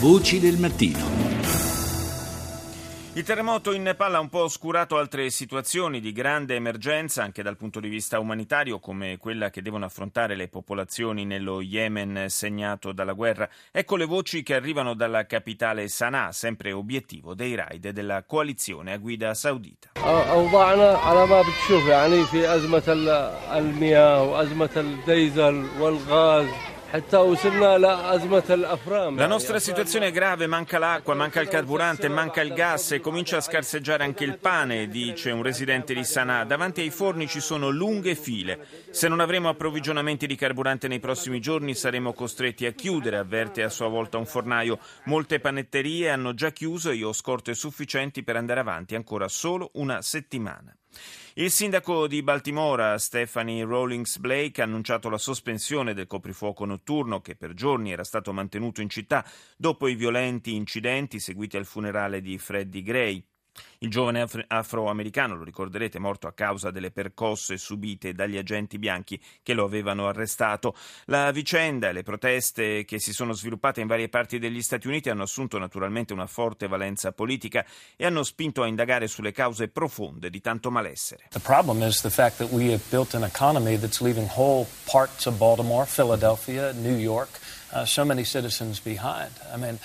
Voci del mattino. Il terremoto in Nepal ha un po' oscurato altre situazioni di grande emergenza anche dal punto di vista umanitario come quella che devono affrontare le popolazioni nello Yemen segnato dalla guerra. Ecco le voci che arrivano dalla capitale Sana'a, sempre obiettivo dei raid della coalizione a guida saudita. La nostra situazione è grave, manca l'acqua, manca il carburante, manca il gas e comincia a scarseggiare anche il pane, dice un residente di Sana'a. Davanti ai forni ci sono lunghe file. Se non avremo approvvigionamenti di carburante nei prossimi giorni saremo costretti a chiudere, avverte a sua volta un fornaio. Molte panetterie hanno già chiuso e io ho scorte sufficienti per andare avanti ancora solo una settimana. Il sindaco di Baltimora, Stephanie Rawlings Blake, ha annunciato la sospensione del coprifuoco notturno che per giorni era stato mantenuto in città dopo i violenti incidenti seguiti al funerale di Freddie Gray. Il giovane afroamericano, lo ricorderete, morto a causa delle percosse subite dagli agenti bianchi che lo avevano arrestato. La vicenda e le proteste che si sono sviluppate in varie parti degli Stati Uniti hanno assunto naturalmente una forte valenza politica e hanno spinto a indagare sulle cause profonde di tanto malessere. The problem is the fact that we have built an economy that's leaving whole parts of Baltimore, Philadelphia, New York, uh, so many citizens behind. I mean,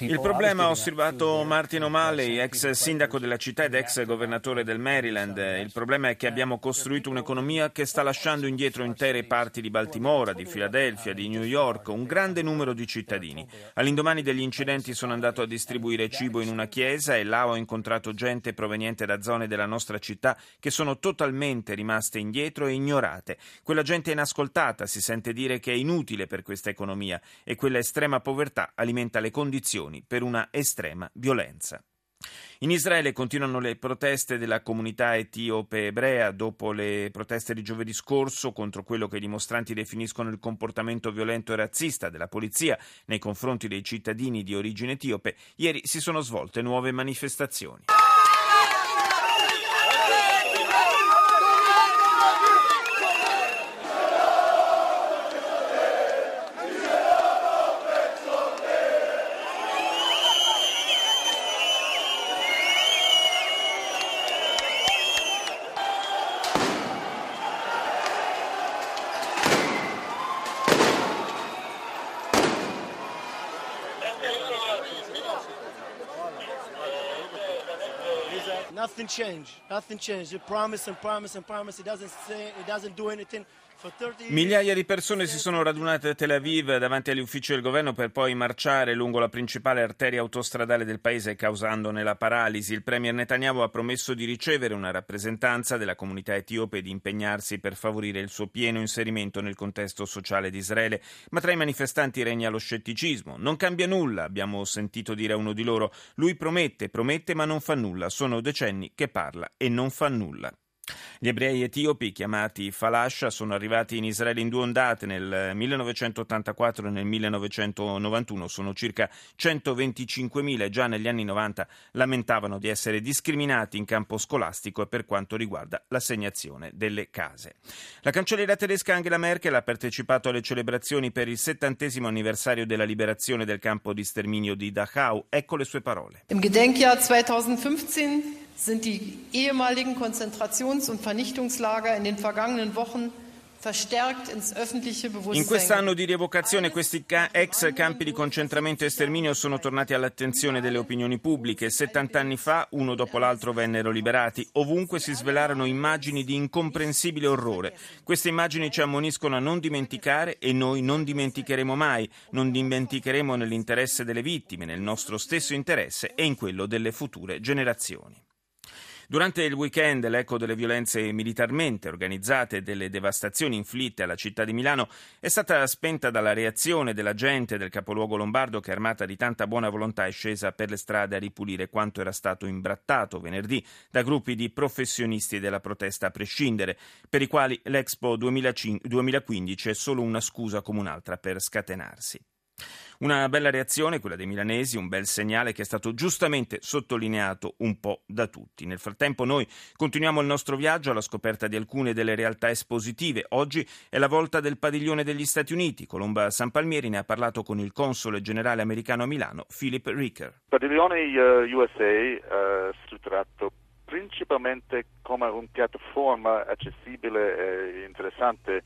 il problema, ha osservato Martin O'Malley, ex sindaco della città ed ex governatore del Maryland, il problema è che abbiamo costruito un'economia che sta lasciando indietro intere parti di Baltimora, di Filadelfia, di New York, un grande numero di cittadini. All'indomani degli incidenti sono andato a distribuire cibo in una chiesa e là ho incontrato gente proveniente da zone della nostra città che sono totalmente rimaste indietro e ignorate. Quella gente inascoltata si sente dire che è inutile per questa economia e quella estrema povertà alimenta le condizioni condizioni per una estrema violenza. In Israele continuano le proteste della comunità etiope ebrea dopo le proteste di giovedì scorso contro quello che i dimostranti definiscono il comportamento violento e razzista della polizia nei confronti dei cittadini di origine etiope. Ieri si sono svolte nuove manifestazioni. Nothing changed. Nothing changed. You promise and promise and promise. It doesn't say. It doesn't do anything. Migliaia di persone si sono radunate a Tel Aviv davanti agli uffici del governo per poi marciare lungo la principale arteria autostradale del paese causandone la paralisi. Il premier Netanyahu ha promesso di ricevere una rappresentanza della comunità etiope e di impegnarsi per favorire il suo pieno inserimento nel contesto sociale di Israele, ma tra i manifestanti regna lo scetticismo. Non cambia nulla, abbiamo sentito dire a uno di loro. Lui promette, promette ma non fa nulla. Sono decenni che parla e non fa nulla. Gli ebrei etiopi, chiamati Falascia, sono arrivati in Israele in due ondate, nel 1984 e nel 1991. Sono circa 125.000 e già negli anni 90 lamentavano di essere discriminati in campo scolastico e per quanto riguarda l'assegnazione delle case. La cancelliera tedesca Angela Merkel ha partecipato alle celebrazioni per il settantesimo anniversario della liberazione del campo di sterminio di Dachau. Ecco le sue parole. Im Gedenkjahr 2015 sind die ehemaligen Konzentrations- und Vernichtungslager in den vergangenen Wochen in quest'anno di rievocazione questi ex campi di concentramento e sterminio sono tornati all'attenzione delle opinioni pubbliche. 70 anni fa, uno dopo l'altro, vennero liberati. Ovunque si svelarono immagini di incomprensibile orrore. Queste immagini ci ammoniscono a non dimenticare e noi non dimenticheremo mai. Non dimenticheremo nell'interesse delle vittime, nel nostro stesso interesse e in quello delle future generazioni. Durante il weekend l'eco delle violenze militarmente organizzate e delle devastazioni inflitte alla città di Milano è stata spenta dalla reazione della gente del capoluogo lombardo che armata di tanta buona volontà è scesa per le strade a ripulire quanto era stato imbrattato venerdì da gruppi di professionisti della protesta a prescindere, per i quali l'Expo 2015 è solo una scusa come un'altra per scatenarsi. Una bella reazione, quella dei milanesi, un bel segnale che è stato giustamente sottolineato un po' da tutti. Nel frattempo noi continuiamo il nostro viaggio alla scoperta di alcune delle realtà espositive. Oggi è la volta del padiglione degli Stati Uniti. Colomba San Palmieri ne ha parlato con il console generale americano a Milano, Philip Ricker. Padiglione eh, USA uh, strutturato principalmente come una piattaforma accessibile e interessante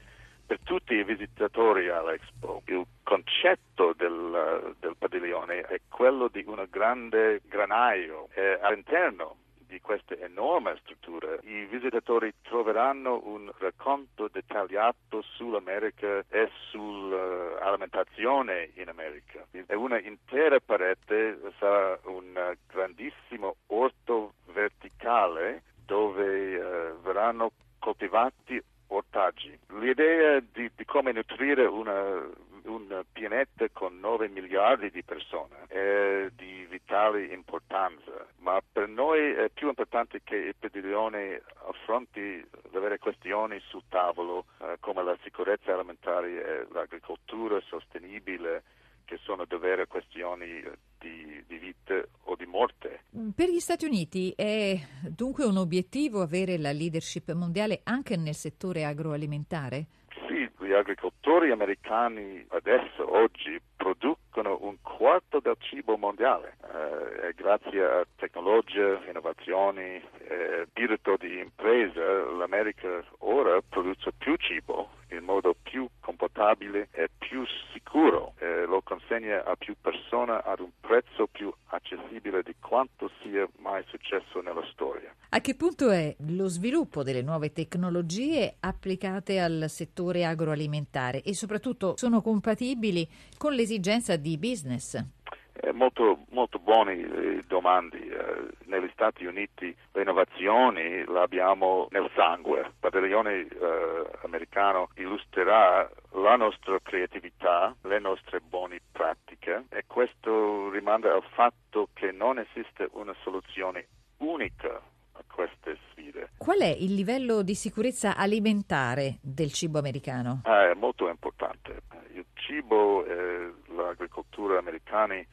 per tutti i visitatori all'Expo. Concetto del, del padiglione è quello di un grande granaio e all'interno di questa enorme struttura i visitatori troveranno un racconto dettagliato sull'America e sull'alimentazione in America. E una intera parete sarà un grandissimo orto verticale dove uh, verranno coltivati ortaggi. L'idea di, di come nutrire una, un pianeta con 9 miliardi di persone è di vitale importanza, ma per noi è più importante che il padiglione affronti le vere questioni sul tavolo eh, come la sicurezza alimentare e l'agricoltura sostenibile che sono davvero questioni di, di vita o di morte. Per gli Stati Uniti è dunque un obiettivo avere la leadership mondiale anche nel settore agroalimentare? Agricoltori americani adesso, oggi, producono un quarto del cibo mondiale. Eh, grazie a tecnologie, innovazioni e spirito di impresa l'America ora produce più cibo in modo più comportabile e più sicuro consegna a più persone ad un prezzo più accessibile di quanto sia mai successo nella storia. A che punto è lo sviluppo delle nuove tecnologie applicate al settore agroalimentare e soprattutto sono compatibili con l'esigenza di business? Eh, molto, molto buone eh, domande. Eh, negli Stati Uniti le innovazioni le abbiamo nel sangue. Il padiglione americano illustrerà la nostra creatività, le nostre buone pratiche e questo rimanda al fatto che non esiste una soluzione unica a queste sfide. Qual è il livello di sicurezza alimentare del cibo americano? Eh, è molto importante. Il cibo e l'agricoltura americani eh,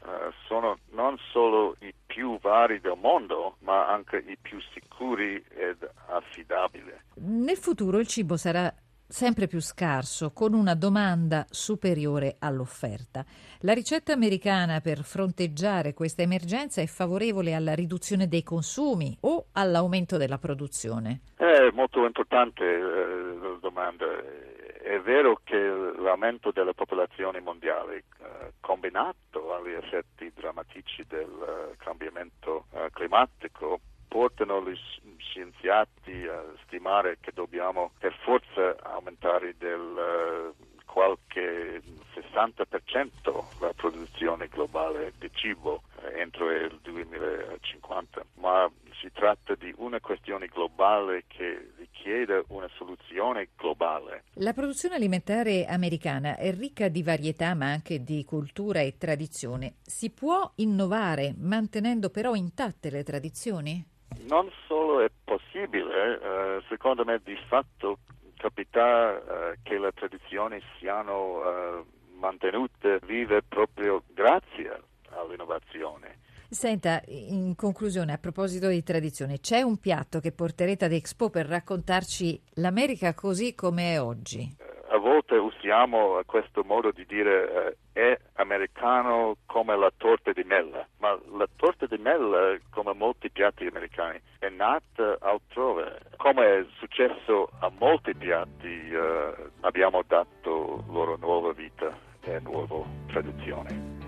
sono non solo i più vari del mondo, ma anche i più sicuri ed affidabili. Nel futuro il cibo sarà sempre più scarso, con una domanda superiore all'offerta. La ricetta americana per fronteggiare questa emergenza è favorevole alla riduzione dei consumi o all'aumento della produzione? È molto importante eh, la domanda. È vero che l'aumento della popolazione mondiale, eh, combinato agli effetti drammatici del uh, cambiamento uh, climatico, portano gli scienziati a stimare che dobbiamo per forza aumentare del uh, qualche 60% la produzione globale di cibo eh, entro il 2050, ma si tratta di una questione globale che richiede una soluzione globale. La produzione alimentare americana è ricca di varietà ma anche di cultura e tradizione. Si può innovare mantenendo però intatte le tradizioni? Non solo è possibile, eh, secondo me di fatto capita eh, che le tradizioni siano eh, mantenute vive proprio grazie all'innovazione. Senta, in conclusione, a proposito di tradizione, c'è un piatto che porterete ad Expo per raccontarci l'America così come è oggi? A volte usiamo questo modo di dire eh, è americano come la torta di mela, ma la torta di mela, come molti piatti americani, è nata altrove. Come è successo a molti piatti, eh, abbiamo dato loro nuova vita e nuova tradizione.